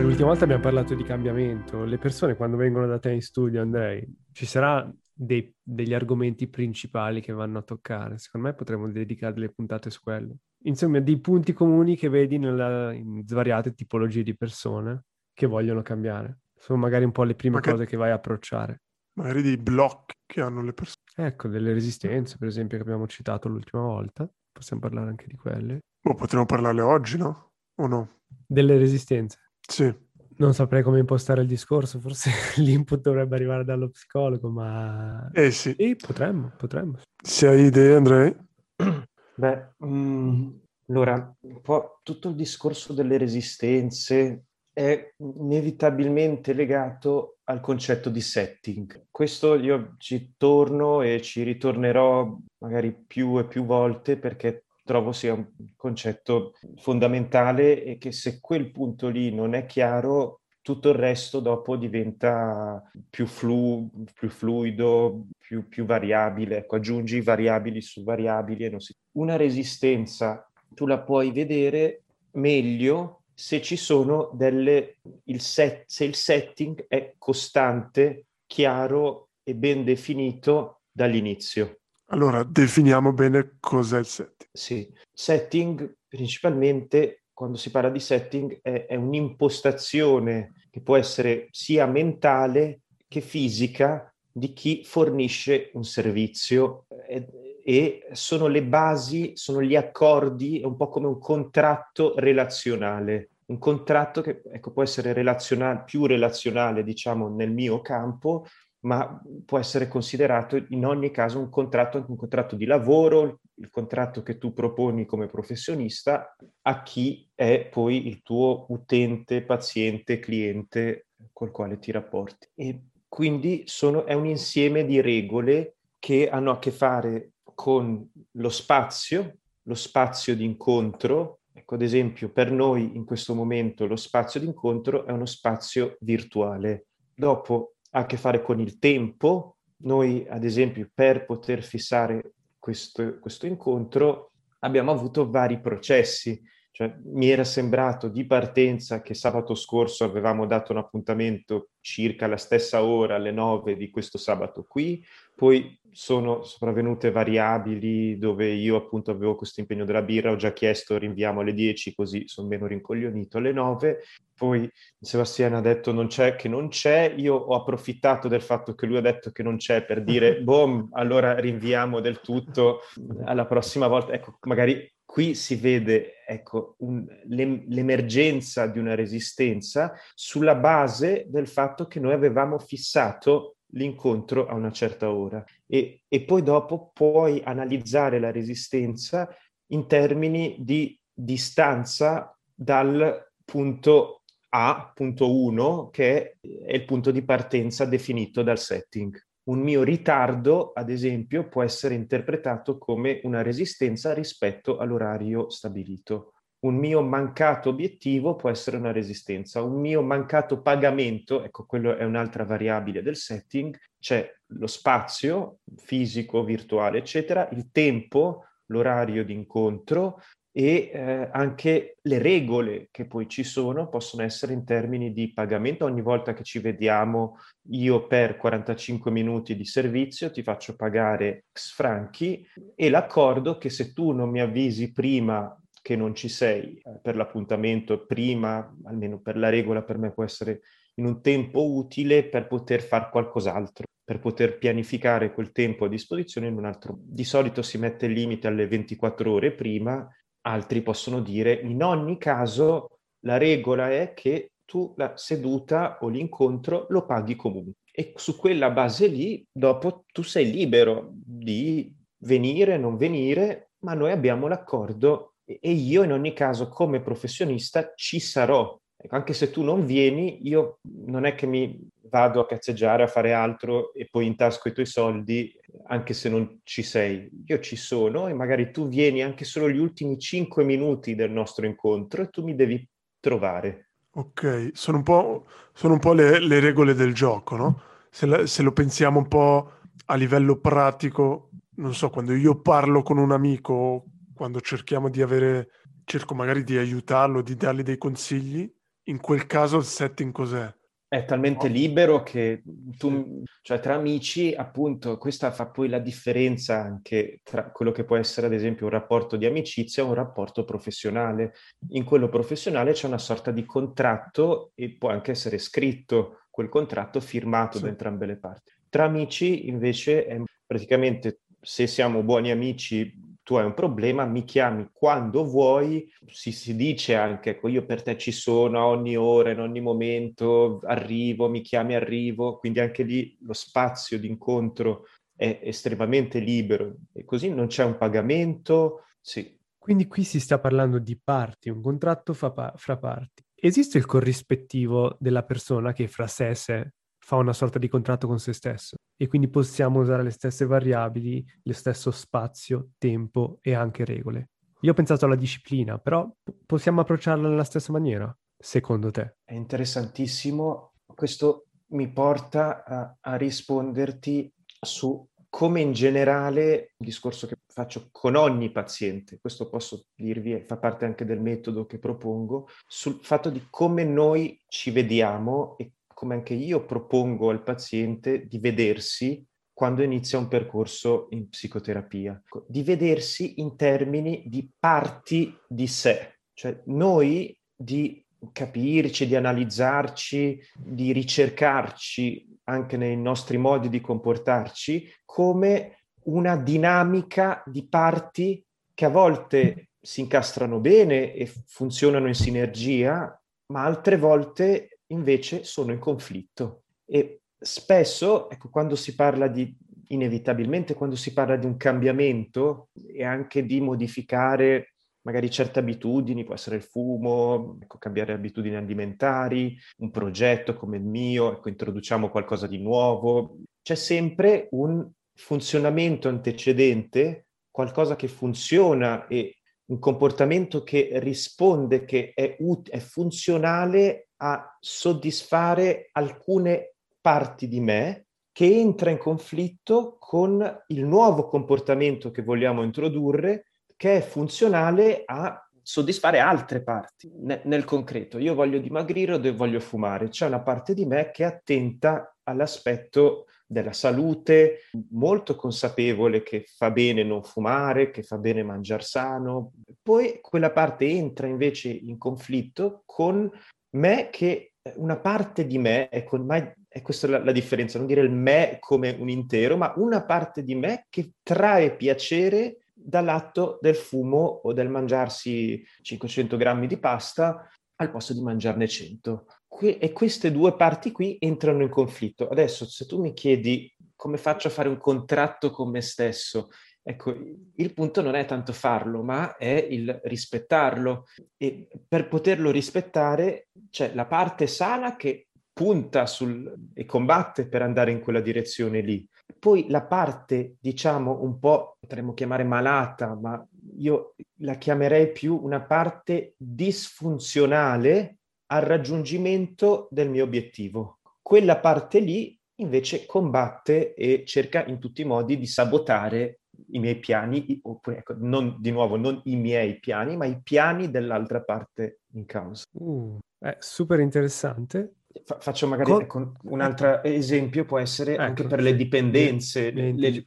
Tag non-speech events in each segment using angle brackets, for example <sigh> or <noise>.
L'ultima volta abbiamo parlato di cambiamento. Le persone quando vengono da te in studio, Andrei, ci sarà dei, degli argomenti principali che vanno a toccare? Secondo me potremmo dedicare delle puntate su quello. Insomma, dei punti comuni che vedi nella, in svariate tipologie di persone che vogliono cambiare. Sono magari un po' le prime magari, cose che vai a approcciare. Magari dei blocchi che hanno le persone. Ecco, delle resistenze, per esempio, che abbiamo citato l'ultima volta. Possiamo parlare anche di quelle. Oh, potremmo parlarle oggi, no? O no? Delle resistenze. Sì. Non saprei come impostare il discorso, forse <laughs> l'input dovrebbe arrivare dallo psicologo, ma... Eh sì. Sì, potremmo, potremmo. Se hai idee, Andrei? <clears throat> Beh, mh, mm, allora, un po' tutto il discorso delle resistenze è inevitabilmente legato al concetto di setting. Questo io ci torno e ci ritornerò magari più e più volte perché trovo sia un concetto fondamentale e che se quel punto lì non è chiaro, tutto il resto dopo diventa più, flu, più fluido, più, più, variabile. Ecco, aggiungi variabili su variabili e non si... Una resistenza tu la puoi vedere meglio se ci sono delle... Il set, se il setting è costante, chiaro e ben definito dall'inizio. Allora, definiamo bene cos'è il setting. Sì, setting principalmente quando si parla di setting è, è un'impostazione che può essere sia mentale che fisica di chi fornisce un servizio e, e sono le basi, sono gli accordi, è un po' come un contratto relazionale un contratto che ecco, può essere relazionale, più relazionale, diciamo, nel mio campo, ma può essere considerato in ogni caso un contratto, un contratto di lavoro, il contratto che tu proponi come professionista a chi è poi il tuo utente, paziente, cliente col quale ti rapporti. E quindi sono, è un insieme di regole che hanno a che fare con lo spazio, lo spazio di incontro. Ecco, ad esempio, per noi in questo momento lo spazio di incontro è uno spazio virtuale. Dopo ha a che fare con il tempo. Noi, ad esempio, per poter fissare questo, questo incontro, abbiamo avuto vari processi. Cioè, mi era sembrato di partenza che sabato scorso avevamo dato un appuntamento circa alla stessa ora, alle 9 di questo sabato qui, poi sono sopravvenute variabili dove io appunto avevo questo impegno della birra, ho già chiesto rinviamo alle 10 così sono meno rincoglionito alle 9, poi Sebastiano ha detto non c'è che non c'è, io ho approfittato del fatto che lui ha detto che non c'è per dire <laughs> boom, allora rinviamo del tutto alla prossima volta, ecco magari qui si vede ecco, un, l'em- l'emergenza di una resistenza sulla base del fatto che noi avevamo fissato l'incontro a una certa ora e, e poi dopo puoi analizzare la resistenza in termini di distanza dal punto A, punto 1, che è il punto di partenza definito dal setting. Un mio ritardo, ad esempio, può essere interpretato come una resistenza rispetto all'orario stabilito. Un mio mancato obiettivo può essere una resistenza. Un mio mancato pagamento, ecco, quello è un'altra variabile del setting, c'è lo spazio fisico, virtuale, eccetera, il tempo, l'orario di incontro, e eh, anche le regole che poi ci sono possono essere in termini di pagamento. Ogni volta che ci vediamo, io per 45 minuti di servizio ti faccio pagare X franchi e l'accordo che se tu non mi avvisi prima che non ci sei eh, per l'appuntamento, prima, almeno per la regola per me può essere in un tempo utile per poter fare qualcos'altro per poter pianificare quel tempo a disposizione in un altro. Di solito si mette il limite alle 24 ore prima altri possono dire in ogni caso la regola è che tu la seduta o l'incontro lo paghi comunque e su quella base lì dopo tu sei libero di venire, non venire, ma noi abbiamo l'accordo e io in ogni caso come professionista ci sarò. Ecco, anche se tu non vieni, io non è che mi vado a cazzeggiare, a fare altro e poi intasco i tuoi soldi, anche se non ci sei. Io ci sono e magari tu vieni anche solo gli ultimi cinque minuti del nostro incontro e tu mi devi trovare. Ok, sono un po', sono un po le, le, regole del gioco, no? Se, la, se lo pensiamo un po' a livello pratico, non so, quando io parlo con un amico, quando cerchiamo di avere, cerco magari di aiutarlo, di dargli dei consigli, in quel caso il setting cos'è? È talmente libero che tu, cioè tra amici, appunto, questa fa poi la differenza anche tra quello che può essere, ad esempio, un rapporto di amicizia e un rapporto professionale. In quello professionale c'è una sorta di contratto e può anche essere scritto quel contratto firmato sì. da entrambe le parti. Tra amici, invece, è praticamente se siamo buoni amici tu hai un problema, mi chiami quando vuoi, si, si dice anche, ecco, io per te ci sono a ogni ora, in ogni momento, arrivo, mi chiami, arrivo, quindi anche lì lo spazio di incontro è estremamente libero e così non c'è un pagamento, sì. Quindi qui si sta parlando di parti, un contratto fa fra parti. Esiste il corrispettivo della persona che fra sé e sé fa una sorta di contratto con se stesso e quindi possiamo usare le stesse variabili, lo stesso spazio, tempo e anche regole. Io ho pensato alla disciplina, però possiamo approcciarla nella stessa maniera, secondo te? È interessantissimo. Questo mi porta a, a risponderti su come in generale, un discorso che faccio con ogni paziente, questo posso dirvi, e fa parte anche del metodo che propongo, sul fatto di come noi ci vediamo e come anche io propongo al paziente di vedersi quando inizia un percorso in psicoterapia, di vedersi in termini di parti di sé, cioè noi di capirci, di analizzarci, di ricercarci anche nei nostri modi di comportarci come una dinamica di parti che a volte si incastrano bene e funzionano in sinergia, ma altre volte invece sono in conflitto. E spesso, ecco, quando si parla di, inevitabilmente, quando si parla di un cambiamento e anche di modificare magari certe abitudini, può essere il fumo, ecco, cambiare abitudini alimentari, un progetto come il mio, ecco, introduciamo qualcosa di nuovo, c'è sempre un funzionamento antecedente, qualcosa che funziona e un comportamento che risponde, che è, ut- è funzionale a soddisfare alcune parti di me che entra in conflitto con il nuovo comportamento che vogliamo introdurre, che è funzionale a soddisfare altre parti. Ne- nel concreto, io voglio dimagrire o voglio fumare, c'è una parte di me che è attenta all'aspetto della salute, molto consapevole che fa bene non fumare, che fa bene mangiare sano. Poi quella parte entra invece in conflitto con me che una parte di me, ecco, ormai è questa la, la, differenza, non dire il me come un intero, ma una parte di me che trae piacere dall'atto del fumo o del mangiarsi 500 grammi di pasta al posto di mangiarne 100 que- e queste due parti qui entrano in conflitto. Adesso, se tu mi chiedi come faccio a fare un contratto con me stesso, ecco, il punto non è tanto farlo, ma è il rispettarlo. E per poterlo rispettare c'è la parte sana che punta sul, e combatte per andare in quella direzione lì. Poi la parte, diciamo, un po' potremmo chiamare malata, ma io la chiamerei più una parte disfunzionale al raggiungimento del mio obiettivo. Quella parte lì invece combatte e cerca in tutti i modi di sabotare i miei piani, oppure ecco, non, di nuovo, non i miei piani, ma i piani dell'altra parte in causa. Uh, è super interessante. Fa- faccio magari Con... ecco, un altro esempio, può essere ecco, anche per le dipendenze. Le, le,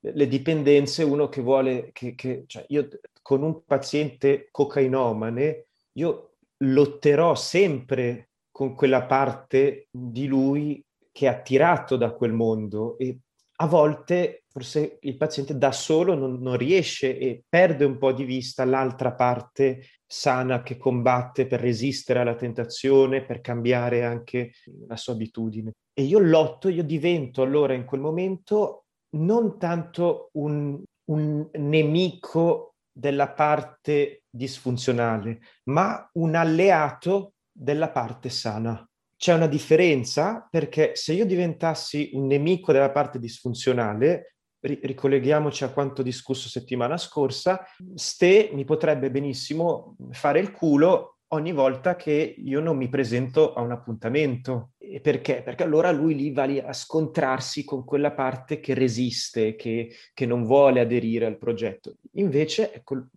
le, dipendenze, uno che vuole, che, che, cioè io con un paziente cocainomane, io lotterò sempre con quella parte di lui che è attirato da quel mondo e a volte forse il paziente da solo non, non, riesce e perde un po' di vista l'altra parte sana che combatte per resistere alla tentazione, per cambiare anche la sua abitudine. E io lotto, io divento allora in quel momento non tanto un, un nemico della parte disfunzionale, ma un alleato della parte sana. C'è una differenza perché se io diventassi un nemico della parte disfunzionale, ricolleghiamoci a quanto discusso settimana scorsa, Ste mi potrebbe benissimo fare il culo ogni volta che io non mi presento a un appuntamento. Perché? Perché allora lui lì va lì a scontrarsi con quella parte che resiste, che, che non vuole aderire al progetto. Invece, ecco,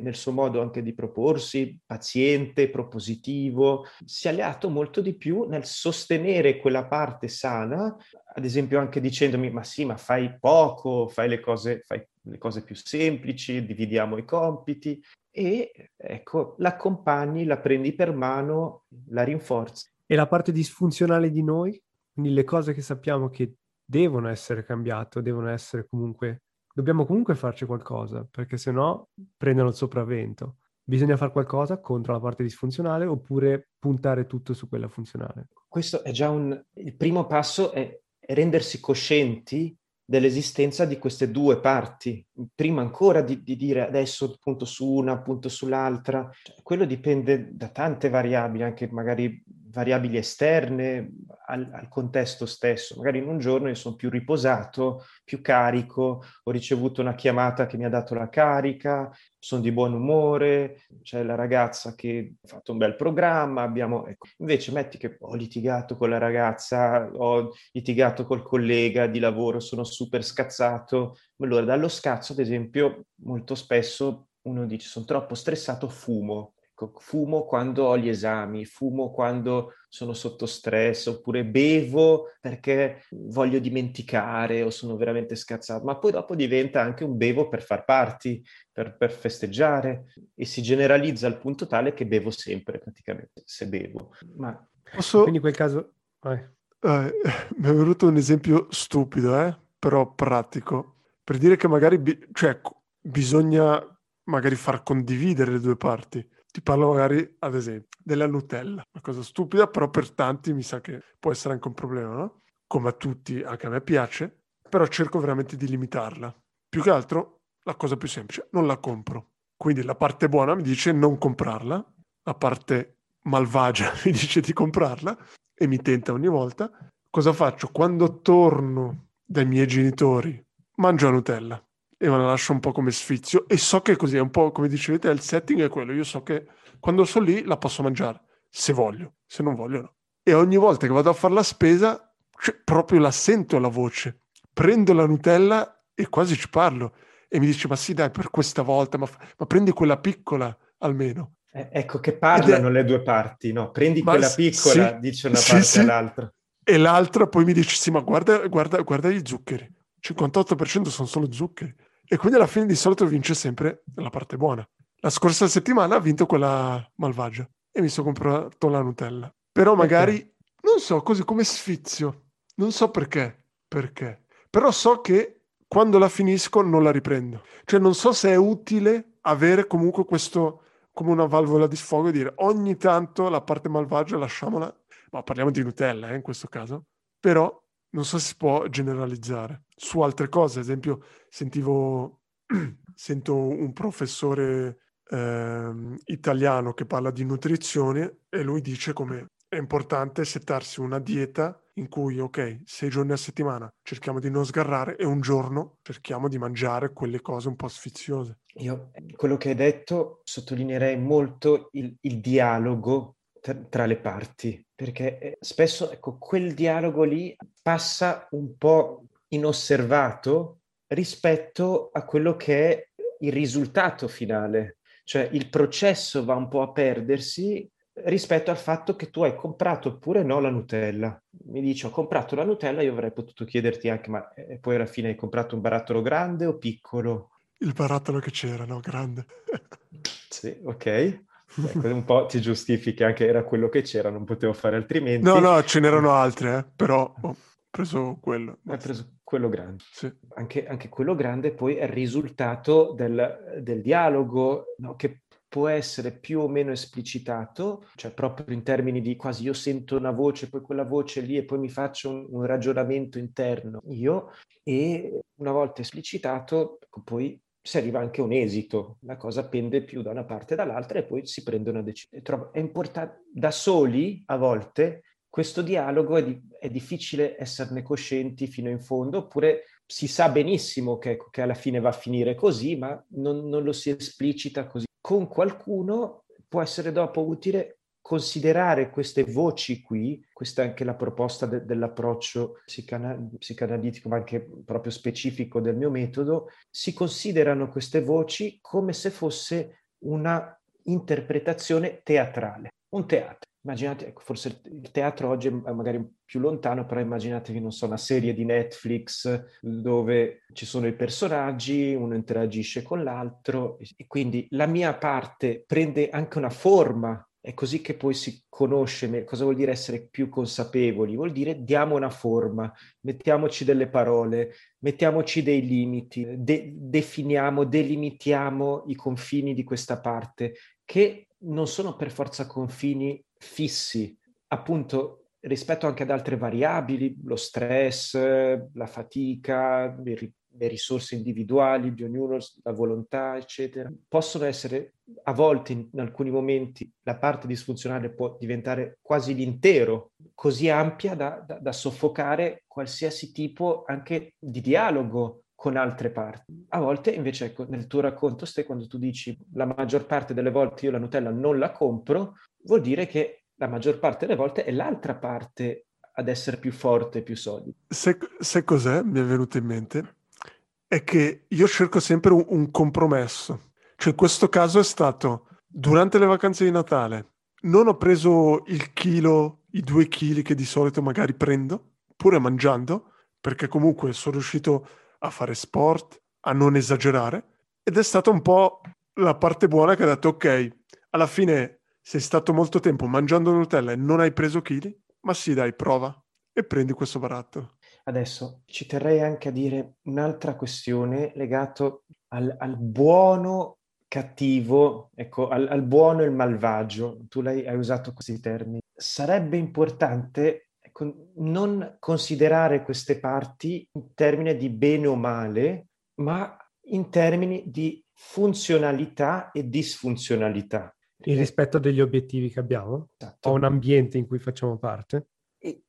nel suo modo anche di proporsi, paziente, propositivo, si è alleato molto di più nel sostenere quella parte sana, ad esempio anche dicendomi, ma sì, ma fai poco, fai le cose, fai le cose più semplici, dividiamo i compiti e ecco, l'accompagni, la prendi per mano, la rinforzi. E la parte disfunzionale di noi, quindi le cose che sappiamo che devono essere cambiate, devono essere comunque, dobbiamo comunque farci qualcosa, perché se no prendono il sopravvento. Bisogna fare qualcosa contro la parte disfunzionale oppure puntare tutto su quella funzionale. Questo è già un... Il primo passo è rendersi coscienti dell'esistenza di queste due parti, prima ancora di, di dire adesso punto su una, punto sull'altra. Cioè, quello dipende da tante variabili, anche magari variabili esterne al, al, contesto stesso. Magari in un giorno io sono più riposato, più carico, ho ricevuto una chiamata che mi ha dato la carica, sono di buon umore, c'è la ragazza che ha fatto un bel programma, abbiamo... Ecco. Invece metti che ho litigato con la ragazza, ho litigato col collega di lavoro, sono super scazzato. Allora, dallo scazzo, ad esempio, molto spesso uno dice sono troppo stressato, fumo fumo quando ho gli esami, fumo quando sono sotto stress, oppure bevo perché voglio dimenticare o sono veramente scazzato, ma poi dopo diventa anche un bevo per far party, per, per festeggiare e si generalizza al punto tale che bevo sempre praticamente, se bevo. Ma... Posso... Quindi in quel caso... Eh, mi è venuto un esempio stupido, eh? però pratico, per dire che magari bi- cioè, bisogna magari far condividere le due parti ti parlo magari, ad esempio, della Nutella, una cosa stupida, però per tanti mi sa che può essere anche un problema, no? Come a tutti, anche a me piace, però cerco veramente di limitarla. Più che altro, la cosa più semplice, non la compro. Quindi la parte buona mi dice non comprarla, la parte malvagia <laughs> mi dice di comprarla e mi tenta ogni volta. Cosa faccio? Quando torno dai miei genitori, mangio la Nutella e me la lascio un po' come sfizio. E so che così è un po' come dicevete il setting è quello. Io so che quando sono lì la posso mangiare se voglio se non voglio no. E ogni volta che vado a fare la spesa cioè, proprio la sento la voce. Prendo la Nutella e quasi ci parlo. E mi dice ma sì dai per questa volta ma, ma prendi quella piccola almeno. Eh, ecco che parlano è... le due parti no? Prendi ma quella piccola sì, dice una parte sì, all'altra. E l'altra poi mi dice sì ma guarda, guarda, guarda gli zuccheri. 58% sono solo zuccheri e quindi alla fine di solito vince sempre la parte buona. La scorsa settimana ha vinto quella malvagia e mi sono comprato la Nutella. Però magari, okay. non so, così come sfizio. Non so perché. Perché. Però so che quando la finisco non la riprendo. Cioè non so se è utile avere comunque questo come una valvola di sfogo e dire ogni tanto la parte malvagia lasciamola. Ma parliamo di Nutella eh, in questo caso. Però non so se si può generalizzare su altre cose. Ad esempio, sentivo, <clears throat> sento un professore eh, italiano che parla di nutrizione e lui dice come è importante settarsi una dieta in cui, ok, sei giorni a settimana cerchiamo di non sgarrare e un giorno cerchiamo di mangiare quelle cose un po' sfiziose. Io, quello che hai detto, sottolineerei molto il, il dialogo tra le parti, perché eh, spesso ecco, quel dialogo lì passa un po' inosservato rispetto a quello che è il risultato finale, cioè il processo va un po' a perdersi rispetto al fatto che tu hai comprato oppure no la Nutella. Mi dici ho comprato la Nutella, io avrei potuto chiederti anche ma eh, poi alla fine hai comprato un barattolo grande o piccolo? Il barattolo che c'era, no? Grande. sì, ok. Ecco, un po' ti giustifichi anche era quello che c'era, non potevo fare altrimenti. No, no, ce n'erano altre, eh, però ho preso quello. Hai preso quello grande. Sì. Anche, anche, quello grande poi è il risultato del, del dialogo no, che può essere più o meno esplicitato, cioè proprio in termini di quasi io sento una voce, poi quella voce lì e poi mi faccio un, un ragionamento interno io e una volta esplicitato ecco, poi si arriva anche un esito, la cosa pende più da una parte e dall'altra e poi si prende una decisione. È importante, da soli a volte questo dialogo è, di, è, difficile esserne coscienti fino in fondo, oppure si sa benissimo che, che alla fine va a finire così, ma non, non, lo si esplicita così. Con qualcuno può essere dopo utile considerare queste voci qui, questa è anche la proposta de- dell'approccio psicana- psicanalitico, ma anche proprio specifico del mio metodo, si considerano queste voci come se fosse una interpretazione teatrale, un teatro. Immaginate, ecco, forse il teatro oggi è magari più lontano, però immaginatevi, non so, una serie di Netflix dove ci sono i personaggi, uno interagisce con l'altro e quindi la mia parte prende anche una forma è così che poi si conosce cosa vuol dire essere più consapevoli, vuol dire diamo una forma, mettiamoci delle parole, mettiamoci dei limiti, de- definiamo, delimitiamo i confini di questa parte, che non sono per forza confini fissi, appunto rispetto anche ad altre variabili, lo stress, la fatica, il le risorse individuali di ognuno, la volontà, eccetera, possono essere a volte in, alcuni momenti la parte disfunzionale può diventare quasi l'intero, così ampia da, da, da soffocare qualsiasi tipo anche di dialogo con altre parti. A volte invece, ecco, nel tuo racconto, Ste, quando tu dici la maggior parte delle volte io la Nutella non la compro, vuol dire che la maggior parte delle volte è l'altra parte ad essere più forte, più solida. Se, se cos'è, mi è venuto in mente, è che io cerco sempre un, un compromesso. Cioè, questo caso è stato durante le vacanze di Natale. Non ho preso il chilo, i due chili che di solito magari prendo, pure mangiando, perché comunque sono riuscito a fare sport, a non esagerare. Ed è stata un po' la parte buona che ha detto, ok, alla fine sei stato molto tempo mangiando Nutella e non hai preso chili, ma sì, dai, prova e prendi questo barattolo. Adesso ci terrei anche a dire un'altra questione legato al, al buono cattivo, ecco, al, al, buono e il malvagio. Tu l'hai, hai usato questi termini. Sarebbe importante ecco, non considerare queste parti in termini di bene o male, ma in termini di funzionalità e disfunzionalità. Il rispetto degli obiettivi che abbiamo? Esatto. O un ambiente in cui facciamo parte?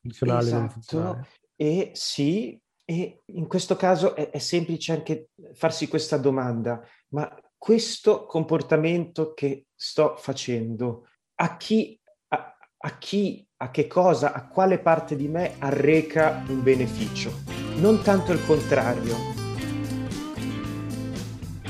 Funzionale esatto. non funzionale. E sì, e in questo caso è, è semplice anche farsi questa domanda, ma questo comportamento che sto facendo, a chi, a, a chi, a che cosa, a quale parte di me arreca un beneficio? Non tanto il contrario,